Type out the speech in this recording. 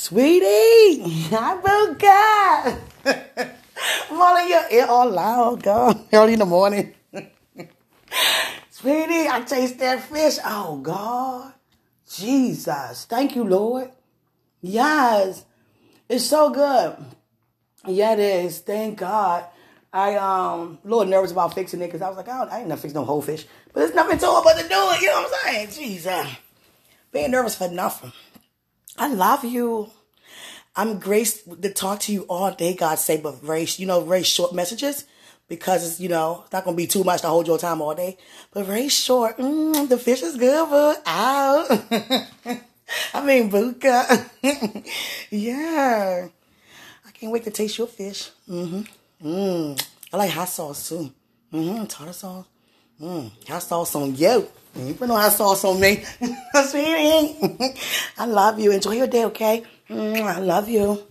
Sweetie, I forgot. Molly, you're all loud, girl. Early in the morning. Sweetie, I taste that fish. Oh, God. Jesus. Thank you, Lord. Yes. It's so good. Yeah, it is. Thank God. I um a little nervous about fixing it because I was like, I, I ain't never fix no whole fish. But there's nothing to it but to do it. You know what I'm saying? Jesus. Being nervous for nothing. I love you. I'm graced to talk to you all day, God say, but very, you know, very short messages because you know, it's not going to be too much to hold your time all day, but very short. Mm, the fish is good, but out. I mean, Buka. yeah. I can't wait to taste your fish. Mm-hmm. Mm. I like hot sauce too. Mm-hmm. Tartar sauce. Mm. Hot sauce on you. You put no hot sauce on me. Sweetie. I love you. Enjoy your day, okay? Mm, I love you.